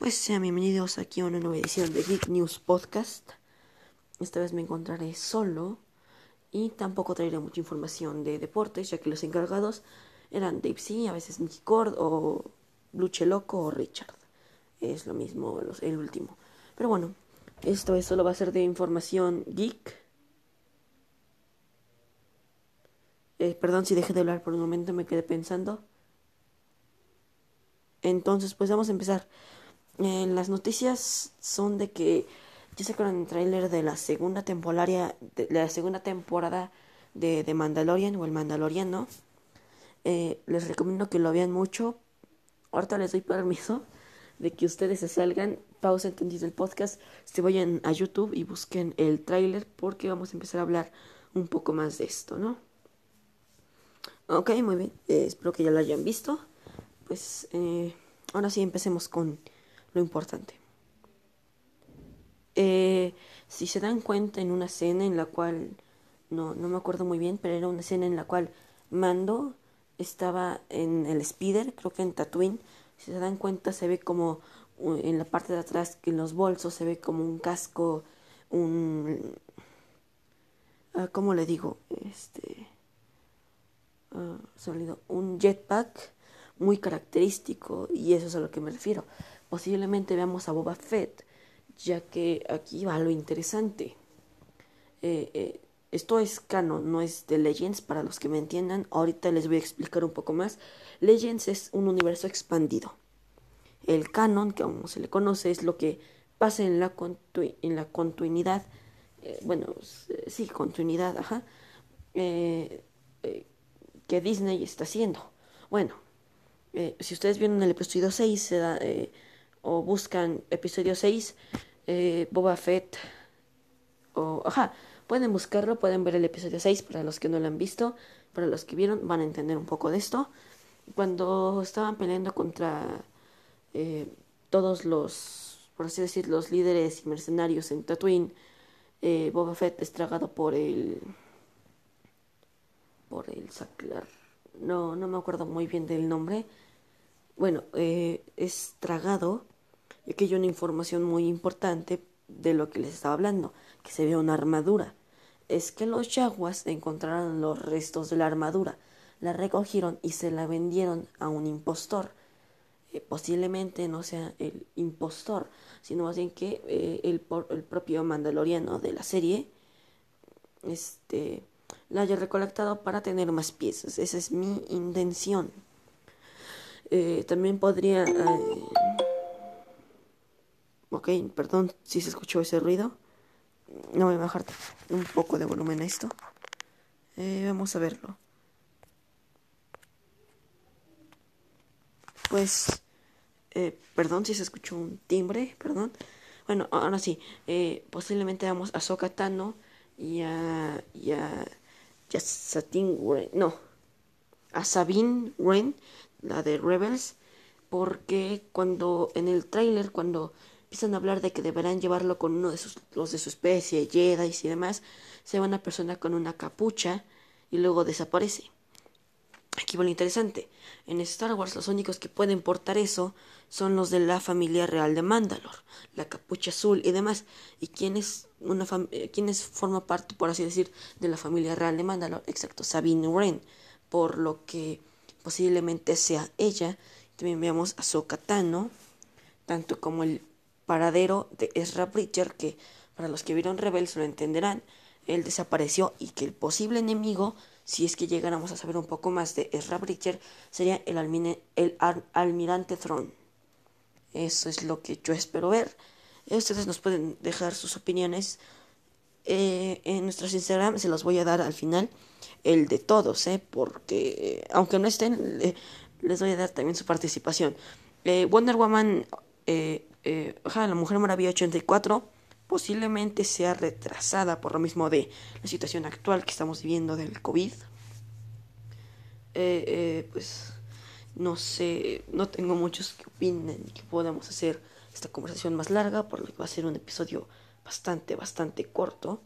Pues sean bienvenidos aquí a una nueva edición de Geek News Podcast. Esta vez me encontraré solo y tampoco traeré mucha información de deportes, ya que los encargados eran Dave C, a veces Mickey Cord o Luche Loco o Richard. Es lo mismo el último. Pero bueno, esto vez solo va a ser de información geek. Eh, perdón si dejé de hablar por un momento, me quedé pensando. Entonces, pues vamos a empezar. Las noticias son de que ya sacaron el tráiler de la segunda temporada de la segunda temporada de, de Mandalorian o el Mandaloriano. Eh, les recomiendo que lo vean mucho. Ahorita les doy permiso de que ustedes se salgan, pausa entendido el podcast, se vayan a YouTube y busquen el tráiler porque vamos a empezar a hablar un poco más de esto, ¿no? Ok, muy bien, eh, espero que ya lo hayan visto. Pues eh, ahora sí empecemos con lo importante. Eh, si se dan cuenta en una escena en la cual, no, no me acuerdo muy bien, pero era una escena en la cual Mando estaba en el speeder, creo que en Tatooine, si se dan cuenta se ve como en la parte de atrás, en los bolsos se ve como un casco, un... Uh, ¿Cómo le digo? Este... Uh, un jetpack muy característico y eso es a lo que me refiero posiblemente veamos a Boba Fett, ya que aquí va lo interesante. Eh, eh, esto es canon, no es de Legends, para los que me entiendan. Ahorita les voy a explicar un poco más. Legends es un universo expandido. El canon, que aún se le conoce, es lo que pasa en la, en la continuidad. Eh, bueno, sí, continuidad, ajá. que Disney está haciendo. Bueno, si ustedes vieron el episodio 6, se da o buscan episodio 6, eh, Boba Fett, o, ajá, pueden buscarlo, pueden ver el episodio 6 para los que no lo han visto, para los que vieron van a entender un poco de esto. Cuando estaban peleando contra eh, todos los, por así decir, los líderes y mercenarios en Tatooine, eh, Boba Fett es tragado por el, por el Saclar, no, no me acuerdo muy bien del nombre, bueno, eh, es tragado, aquí hay una información muy importante de lo que les estaba hablando, que se ve una armadura. Es que los yaguas encontraron los restos de la armadura, la recogieron y se la vendieron a un impostor. Eh, posiblemente no sea el impostor, sino más bien que eh, el, el propio mandaloriano de la serie este, la haya recolectado para tener más piezas. Esa es mi intención. Eh, también podría... Eh, ok, perdón si se escuchó ese ruido. No voy a bajar un poco de volumen a esto. Eh, vamos a verlo. Pues... perdón si se escuchó un timbre, perdón. Bueno, ahora sí. posiblemente vamos a Sokatano y a... Y a... Y a Satin... No. A Sabine Wren la de Rebels, porque cuando en el tráiler, cuando empiezan a hablar de que deberán llevarlo con uno de sus, los de su especie, Jedi y demás, se ve una persona con una capucha y luego desaparece. Aquí va lo interesante. En Star Wars los únicos que pueden portar eso son los de la familia real de Mandalor, la capucha azul y demás. ¿Y quién es, una eh, quién es, forma parte, por así decir, de la familia real de Mandalor? Exacto, Sabine Wren. Por lo que posiblemente sea ella. También veamos a Sokatano, tanto como el paradero de Ezra Bridger, que para los que vieron Rebels lo entenderán, él desapareció y que el posible enemigo, si es que llegáramos a saber un poco más de Ezra Bridger, sería el, almirante Throne. Eso es lo que yo espero ver. Ustedes nos pueden dejar sus opiniones eh, en nuestros Instagram, se los voy a dar al final el de todos, ¿eh? porque aunque no estén, les voy a dar también su participación. Eh, Wonder Woman, eh, eh, la Mujer Maravilla 84, posiblemente sea retrasada por lo mismo de la situación actual que estamos viviendo del COVID. pues no sé, no tengo muchos que opinen que podamos hacer esta conversación más larga, por lo que va a ser un episodio bastante, bastante corto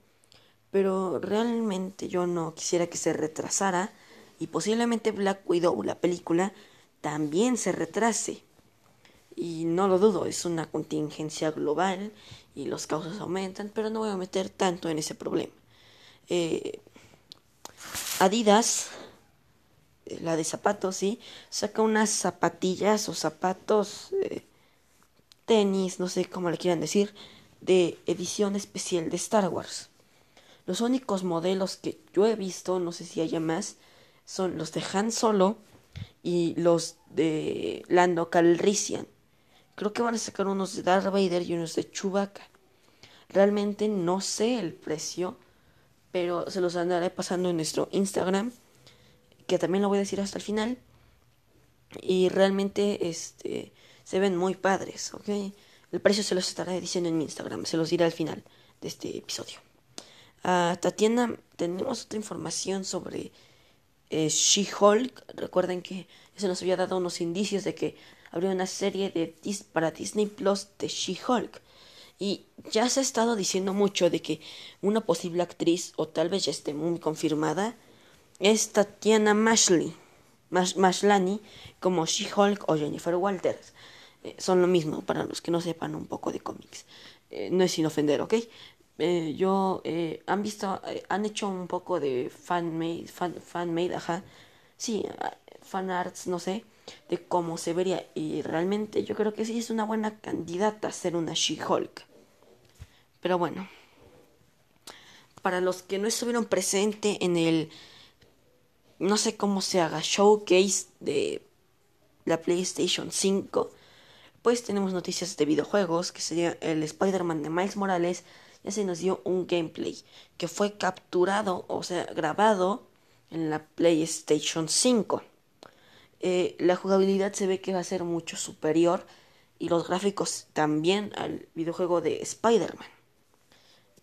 pero realmente yo no quisiera que se retrasara y posiblemente Black Widow, la película, también se retrase. Y no lo dudo, es una contingencia global y los causas aumentan, pero no voy a meter tanto en ese problema. Eh, Adidas, eh, la de zapatos, sí, saca unas zapatillas o zapatos, eh, tenis, no sé cómo le quieran decir, de edición especial de Star Wars. Los únicos modelos que yo he visto, no sé si haya más, son los de Han Solo y los de Lando Calrissian. Creo que van a sacar unos de Darth Vader y unos de Chewbacca. Realmente no sé el precio, pero se los andaré pasando en nuestro Instagram, que también lo voy a decir hasta el final. Y realmente este se ven muy padres, ¿ok? El precio se los estaré diciendo en mi Instagram, se los diré al final de este episodio. Uh, Tatiana, tenemos otra información sobre eh, She-Hulk. Recuerden que se nos había dado unos indicios de que habría una serie de para Disney Plus de She-Hulk. Y ya se ha estado diciendo mucho de que una posible actriz, o tal vez ya esté muy confirmada, es Tatiana Mashley, Mashlani, como She-Hulk o Jennifer Walters. Eh, son lo mismo para los que no sepan un poco de cómics. Eh, no es sin ofender, ¿ok? Eh, yo han visto, han hecho un poco de fan made, fan, fan made. Sí, fan arts, no sé de cómo se vería. Y realmente yo creo que sí es una buena candidata a ser una She-Hulk. Pero bueno, para los que no estuvieron presentes en el, no sé cómo se haga, showcase de la PlayStation 5, pues tenemos noticias de videojuegos, que sería el Spider-Man de Miles Morales, ya se nos dio un gameplay que fue capturado, o sea, grabado en la PlayStation 5. Eh, la jugabilidad se ve que va a ser mucho superior y los gráficos también al videojuego de Spider-Man.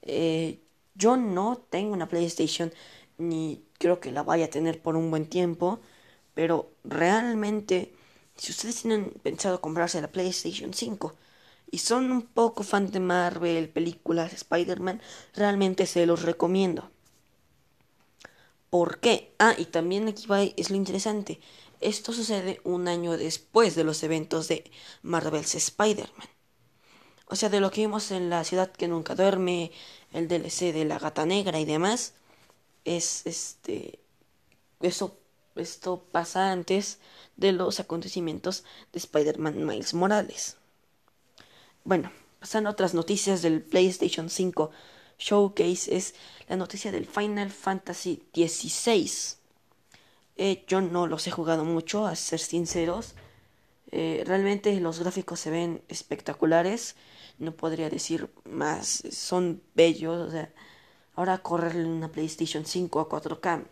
Eh, yo no tengo una PlayStation ni creo que la vaya a tener por un buen tiempo, pero realmente si ustedes tienen pensado comprarse la PlayStation 5 y son un poco fan de Marvel, películas, Spider-Man, realmente se los recomiendo. ¿Por qué? Ah, y también aquí va, es lo interesante. Esto sucede un año después de los eventos de Marvel's Spider-Man. O sea, de lo que vimos en La ciudad que nunca duerme, el DLC de la gata negra y demás, es este eso esto pasa antes de los acontecimientos de Spider-Man Miles Morales. Bueno, pasando a otras noticias del PlayStation 5 Showcase es la noticia del Final Fantasy XVI. Eh, yo no los he jugado mucho, a ser sinceros. Eh, realmente los gráficos se ven espectaculares. No podría decir más. Son bellos. O sea, ahora correrle una PlayStation 5 a 4K,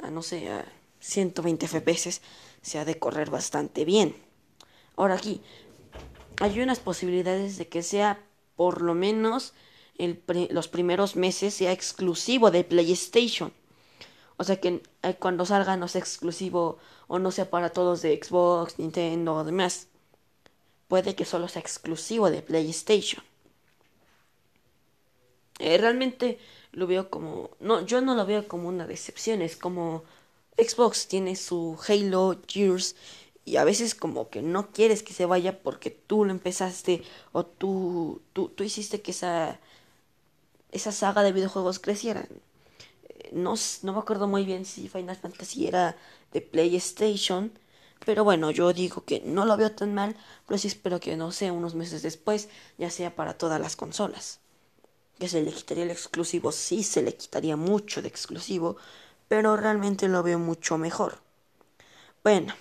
a no sé, a 120 FPS, se ha de correr bastante bien. Ahora aquí, hay unas posibilidades de que sea por lo menos los primeros meses sea exclusivo de PlayStation. O sea que eh, cuando salga no sea exclusivo o no sea para todos de Xbox, Nintendo o demás. Puede que solo sea exclusivo de PlayStation. Eh, realmente lo veo como... No, yo no lo veo como una decepción. Es como Xbox tiene su Halo, Gears y a veces como que no quieres que se vaya porque tú lo empezaste o tú, tú, tú hiciste que esa, esa saga de videojuegos creciera no, no me acuerdo muy bien si Final Fantasy era de PlayStation. Pero bueno, yo digo que no lo veo tan mal, pero sí espero que no sea unos meses después, ya sea para todas las consolas. Que se le quitaría el exclusivo, sí se le quitaría mucho de exclusivo, pero realmente lo veo mucho mejor. Bueno,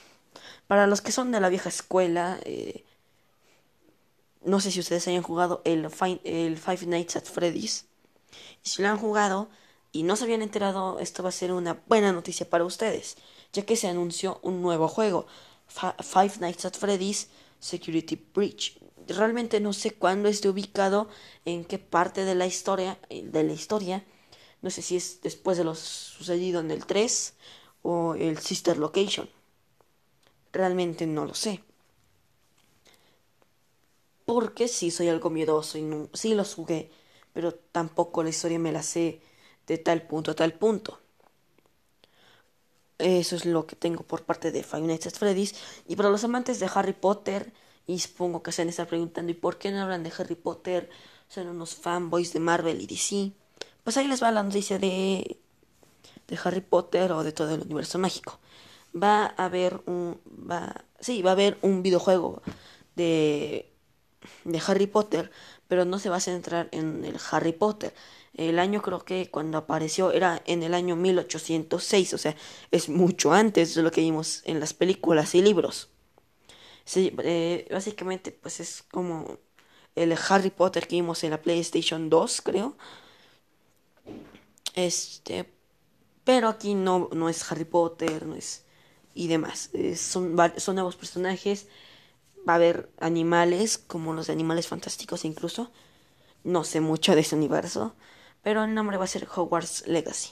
para los que son de la vieja escuela, eh, no sé si ustedes hayan jugado el, el Five Nights at Freddy's. Y si lo han jugado, y no se habían enterado, esto va a ser una buena noticia para ustedes, ya que se anunció un nuevo juego, Five Nights at Freddy's Security Breach. Realmente no sé cuándo esté ubicado, en qué parte de la historia, de la historia. No sé si es después de lo sucedido en el 3 o el Sister Location. Realmente no lo sé. Porque sí soy algo miedoso y no, sí los jugué, pero tampoco la historia me la sé de tal punto a tal punto. Eso es lo que tengo por parte de Five Nights at Freddy's. Y para los amantes de Harry Potter Y supongo que se han estado preguntando, ¿y por qué no hablan de Harry Potter? Son unos fanboys de Marvel y DC. Pues ahí les va la noticia de, de Harry Potter o de todo el universo mágico. Va a haber un. Va, sí, va a haber un videojuego de, de Harry Potter, pero no se va a centrar en el Harry Potter. El año creo que cuando apareció era en el año 1806, o sea, es mucho antes de lo que vimos en las películas y libros. Sí, eh, básicamente pues es como el Harry Potter que vimos en la PlayStation 2, creo. Este, pero aquí no, no es Harry Potter, no es y demás. son, son nuevos personajes. Va a haber animales, como los de animales fantásticos incluso. No sé mucho de ese universo. Pero el nombre va a ser Hogwarts Legacy.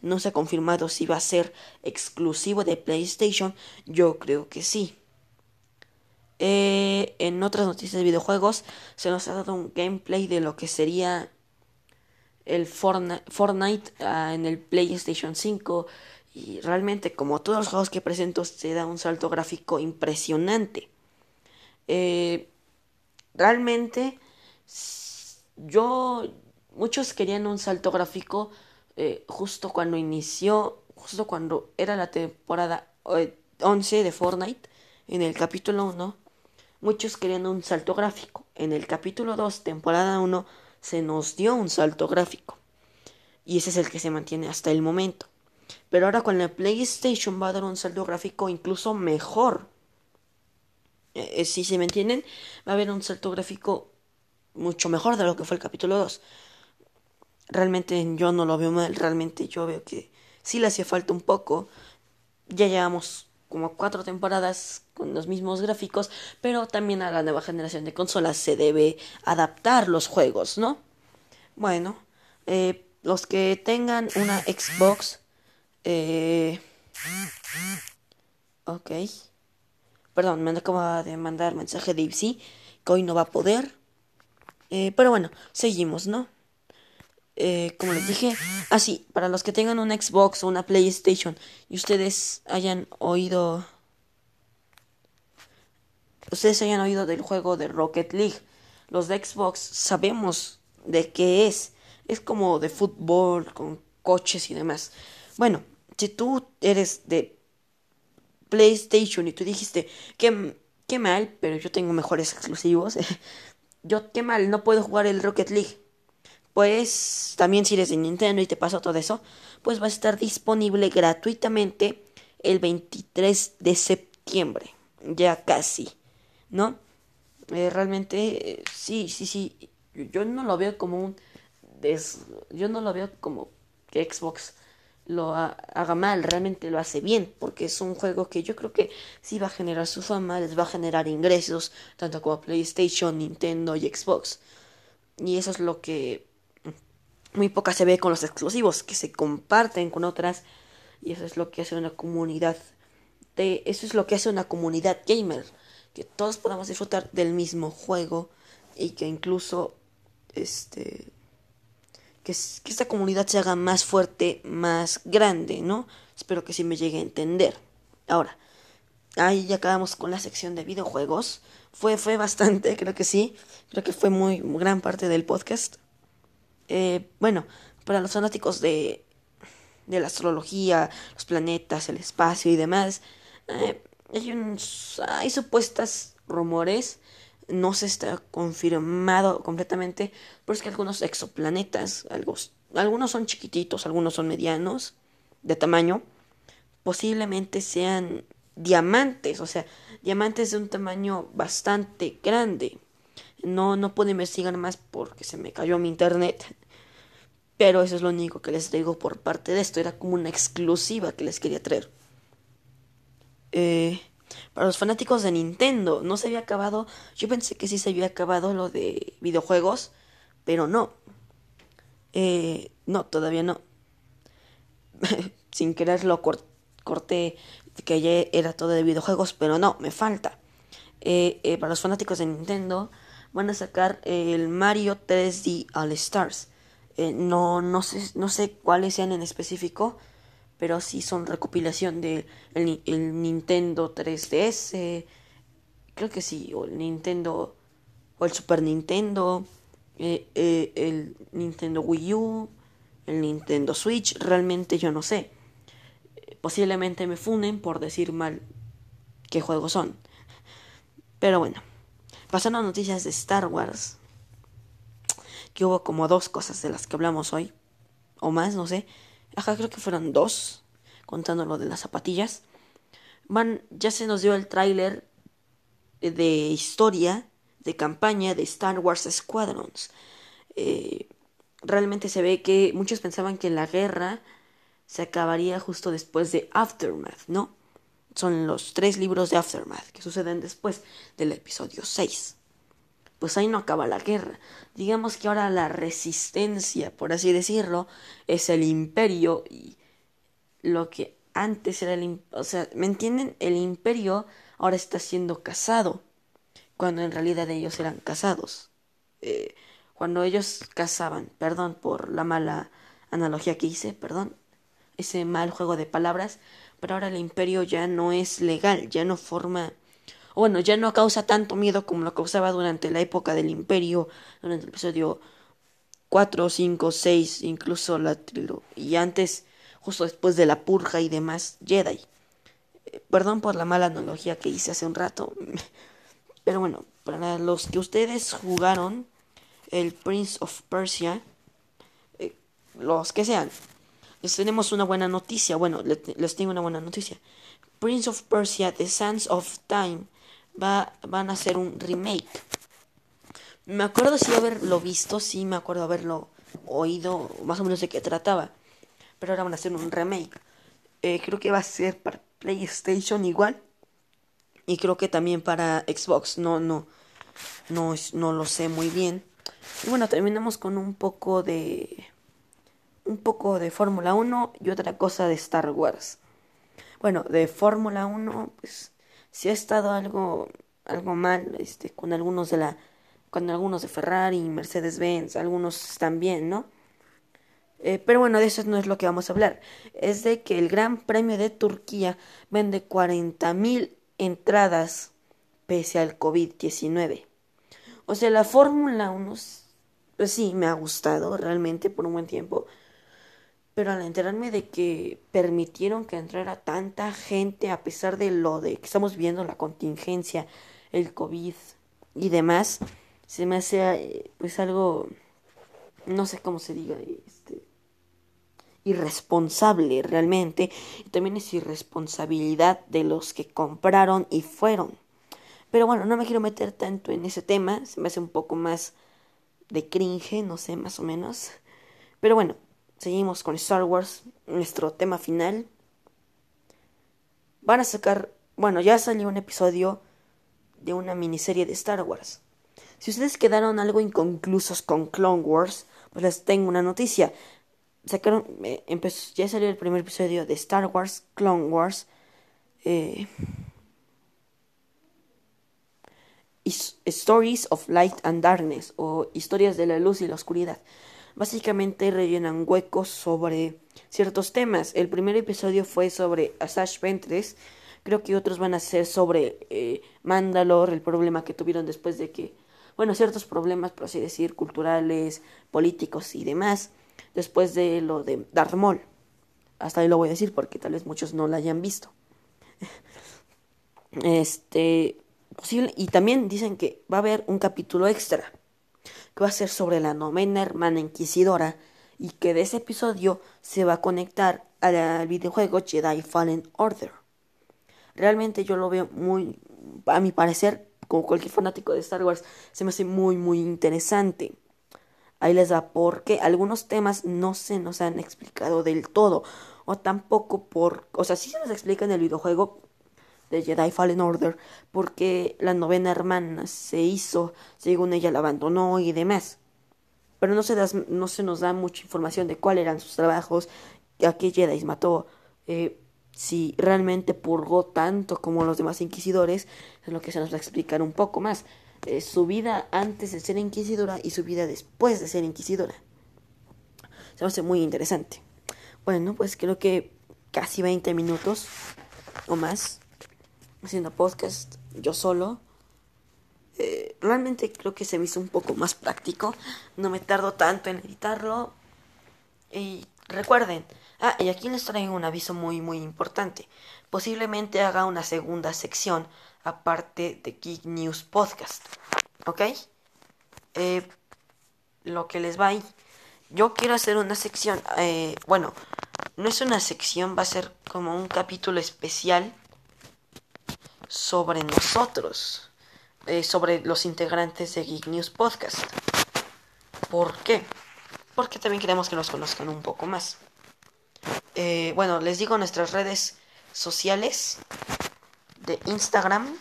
No se ha confirmado si va a ser exclusivo de PlayStation. Yo creo que sí. Eh, en otras noticias de videojuegos se nos ha dado un gameplay de lo que sería el Fortnite, ah, en el PlayStation 5 y realmente como todos los juegos que presento se da un salto gráfico impresionante. Eh, realmente yo muchos querían un salto gráfico eh, justo cuando inició, justo cuando era la temporada 11 eh, de Fortnite, en el capítulo 1, muchos querían un salto gráfico. En el capítulo 2, temporada 1, se nos dio un salto gráfico. Y ese es el que se mantiene hasta el momento. Pero ahora con la PlayStation va a dar un salto gráfico incluso mejor. Eh, si se me entienden, va a haber un salto gráfico mucho mejor de lo que fue el capítulo 2. Realmente yo no lo veo mal, realmente yo veo que sí le hacía falta un poco. Ya llevamos como cuatro temporadas con los mismos gráficos, pero también a la nueva generación de consolas se debe adaptar los juegos, ¿no? Bueno, eh, los que tengan una Xbox, eh, ok, perdón, me acaba de mandar mensaje de IPC que hoy no va a poder, eh, pero bueno, seguimos, ¿no? Eh, como les dije, así, para los que tengan un Xbox o una PlayStation y ustedes hayan oído, ustedes hayan oído del juego de Rocket League, los de Xbox sabemos de qué es, es como de fútbol con coches y demás. Bueno, si tú eres de PlayStation y tú dijiste que qué mal, pero yo tengo mejores exclusivos, yo qué mal, no puedo jugar el Rocket League pues también si eres de Nintendo y te pasa todo eso, pues va a estar disponible gratuitamente el 23 de septiembre, ya casi, ¿no? Eh, realmente, sí, sí, sí, yo no lo veo como un... Yo no lo veo como que Xbox lo haga mal, realmente lo hace bien, porque es un juego que yo creo que sí va a generar su fama, les va a generar ingresos, tanto como PlayStation, Nintendo y Xbox. Y eso es lo que muy poca se ve con los exclusivos que se comparten con otras y eso es lo que hace una comunidad de eso es lo que hace una comunidad gamer que todos podamos disfrutar del mismo juego y que incluso este que, esta comunidad se haga más fuerte más grande no espero que sí me llegue a entender. Ahora ahí ya acabamos con la sección de videojuegos. Fue fue bastante creo que sí. Creo que fue muy gran parte del podcast eh, bueno, para los fanáticos de, de la astrología, los planetas, el espacio y demás, eh, hay, hay supuestas rumores, no se está confirmado completamente, pero es que algunos exoplanetas, algunos son chiquititos, algunos son medianos de tamaño, posiblemente sean diamantes, o sea, diamantes de un tamaño bastante grande. No, no puedo investigar más porque se me cayó mi internet. Pero eso es lo único que les digo por parte de esto. Era como una exclusiva que les quería traer. Eh, para los fanáticos de Nintendo, no se había acabado. Yo pensé que sí se había acabado lo de videojuegos, pero no. Eh, no, todavía no. Sin querer lo corté que ya era todo de videojuegos, pero no, me falta. Eh, para los fanáticos de Nintendo, van a sacar el Mario 3D All Stars. Eh, no, no, sé, no sé cuáles sean en específico, pero sí son recopilación de el, Nintendo 3DS. creo que sí, o el Nintendo, o el Super Nintendo, eh, eh, el Nintendo Wii U, el Nintendo Switch, realmente yo no sé. Posiblemente me funen por decir mal qué juegos son. Pero bueno, pasando a noticias de Star Wars, que hubo como dos cosas de las que hablamos hoy, o más, no sé. Ajá, creo que fueron dos, contando lo de las zapatillas. Van, ya se nos dio el tráiler de historia, de campaña de Star Wars Squadrons. Eh, realmente se ve que muchos pensaban que la guerra se acabaría justo después de Aftermath, ¿no? Son los tres libros de Aftermath que suceden después del episodio 6. Pues ahí no acaba la guerra. Digamos que ahora la resistencia, por así decirlo, es el imperio y lo que antes era el... O sea, ¿me entienden? El imperio ahora está siendo casado, cuando en realidad ellos eran casados. Eh, cuando ellos cazaban, perdón por la mala analogía que hice, perdón, ese mal juego de palabras, pero ahora el imperio ya no es legal, ya no forma, bueno, ya no causa tanto miedo como lo causaba durante la época del imperio, durante el episodio 4, 5, 6, incluso la y antes, justo después de la purja y demás, Jedi. Eh, perdón por la mala analogía que hice hace un rato, pero bueno, para los que ustedes jugaron el Prince of Persia, eh, los que sean, tenemos una buena noticia. Bueno, les tengo una buena noticia. Prince of Persia, The Sands of Time, va, van a hacer un remake. Me acuerdo si haberlo visto, sí me acuerdo haberlo oído, más o menos de qué trataba. Pero ahora van a hacer un remake. Eh, creo que va a ser para PlayStation igual. Y creo que también para Xbox. No, no, no, no lo sé muy bien. Y bueno, terminamos con un poco de. Un poco de Fórmula 1 y otra cosa de Star Wars. Bueno, de Fórmula 1, pues si ha estado algo, algo mal este, con algunos de la. Con algunos de Ferrari, Mercedes-Benz, algunos también, ¿no? Eh, pero bueno, de eso no es lo que vamos a hablar. Es de que el Gran Premio de Turquía vende 40.000 entradas pese al COVID-19. O sea, la Fórmula 1, pues sí, me ha gustado realmente por un buen tiempo. Pero al enterarme de que permitieron que entrara tanta gente a pesar de lo de que estamos viendo, la contingencia, el COVID y demás, se me hace eh, pues algo, no sé cómo se diga, este, irresponsable realmente. Y también es irresponsabilidad de los que compraron y fueron. Pero bueno, no me quiero meter tanto en ese tema, se me hace un poco más de cringe, no sé, más o menos. Pero bueno, seguimos con Star Wars, nuestro tema final. Van a sacar, bueno, ya salió un episodio de una miniserie de Star Wars. Si ustedes quedaron algo inconclusos con Clone Wars, pues les tengo una noticia. Sacaron, eh, ya salió el primer episodio de Star Wars, Clone Wars. Eh, Stories of Light and Darkness o Historias de la Luz y la Oscuridad. Básicamente rellenan huecos sobre ciertos temas. El primer episodio fue sobre Asash Ventress. Creo que otros van a ser sobre eh, Mandalore, el problema que tuvieron después de que, bueno, ciertos problemas, por así decir, culturales, políticos y demás, después de lo de Darth. Hasta ahí lo voy a decir porque tal vez muchos no lo hayan visto. Este, posible y también dicen que va a haber un capítulo extra que va a ser sobre la novena hermana inquisidora y que de ese episodio se va a conectar al videojuego Jedi Fallen Order. Realmente yo lo veo muy, a mi parecer, como cualquier fanático de Star Wars, se me hace muy, muy interesante. Ahí les da porque algunos temas no se nos han explicado del todo. O tampoco por... O sea, sí se nos explica en el videojuego, de Jedi Fallen Order porque la novena hermana se hizo, según ella la abandonó y demás. Pero no se, no se nos da mucha información de cuáles eran sus trabajos, a qué Jedi mató, eh, si realmente purgó tanto como los demás inquisidores, es lo que se nos va a explicar un poco más. Eh, su vida antes de ser inquisidora y su vida después de ser inquisidora. Se me hace muy interesante. Bueno, pues creo que casi 20 minutos o más haciendo podcast yo solo. eh, realmente creo que se me hizo un poco más práctico. No me tardo tanto en editarlo. Y recuerden, ah, y aquí les traigo un aviso muy muy importante. Posiblemente haga una segunda sección aparte de Geek News Podcast. ¿Ok? Eh, lo que les va ahí. Yo quiero hacer una sección, eh, bueno, no es una sección, va a ser como un capítulo especial sobre nosotros, eh, sobre los integrantes de Geek News Podcast. ¿Por qué? Porque también queremos que nos conozcan un poco más. Eh, bueno, les digo nuestras redes sociales de Instagram.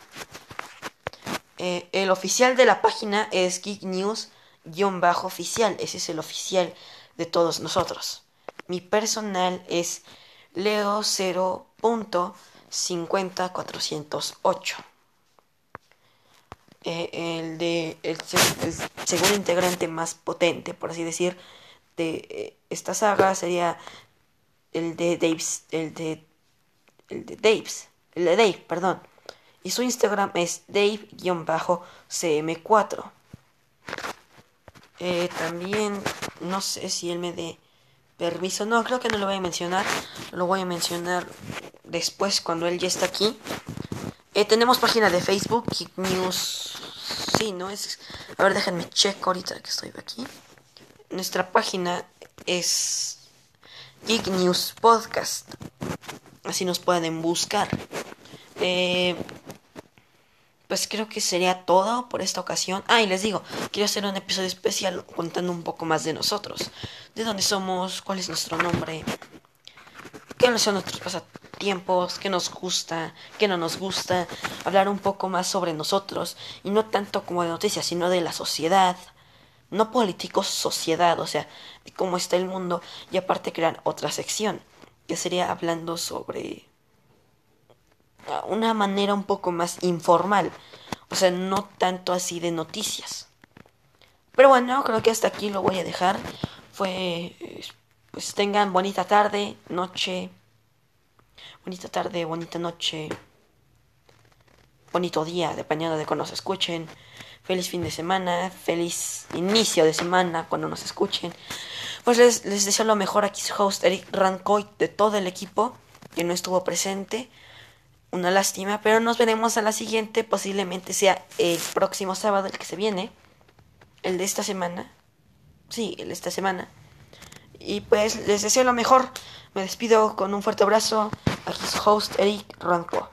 Eh, el oficial de la página es Geek News-oficial. Ese es el oficial de todos nosotros. Mi personal es leo0. 50408. Eh, el, de, el, segundo integrante más potente, por así decir, de eh, esta saga sería el de Daves, el de, el de Daves, el de Dave, perdón. Y su Instagram es Dave-CM4. Eh, también no sé si él me dé... De permiso. No, creo que no lo voy a mencionar. Lo voy a mencionar después cuando él ya está aquí. Eh, tenemos página de Facebook, Geek News. Sí, ¿no? Es... A ver, déjenme check ahorita que estoy aquí. Nuestra página es Geek News Podcast. Así nos pueden buscar. Eh, pues creo que sería todo por esta ocasión. Ah, y les digo, quiero hacer un episodio especial contando un poco más de nosotros. De dónde somos, cuál es nuestro nombre, qué son nuestros pasatiempos, qué nos gusta, qué no nos gusta. Hablar un poco más sobre nosotros. Y no tanto como de noticias, sino de la sociedad. No políticos, sociedad, o sea, de cómo está el mundo. Y aparte crear otra sección, que sería hablando sobre una manera un poco más informal. O sea, no tanto así de noticias. Pero bueno, creo que hasta aquí lo voy a dejar. Pues tengan bonita tarde, noche. Bonita tarde, bonita noche. Bonito día, dependiendo de cuando nos escuchen. Feliz fin de semana, feliz inicio de semana cuando nos escuchen. Pues les, les deseo lo mejor aquí su host Eric Rancoy de todo el equipo que no estuvo presente una lástima, pero nos veremos a la siguiente, posiblemente sea el próximo sábado, el que se viene, el de esta semana. Sí, esta semana. Y pues les deseo lo mejor. Me despido con un fuerte abrazo. Aquí su host Eric Ranco.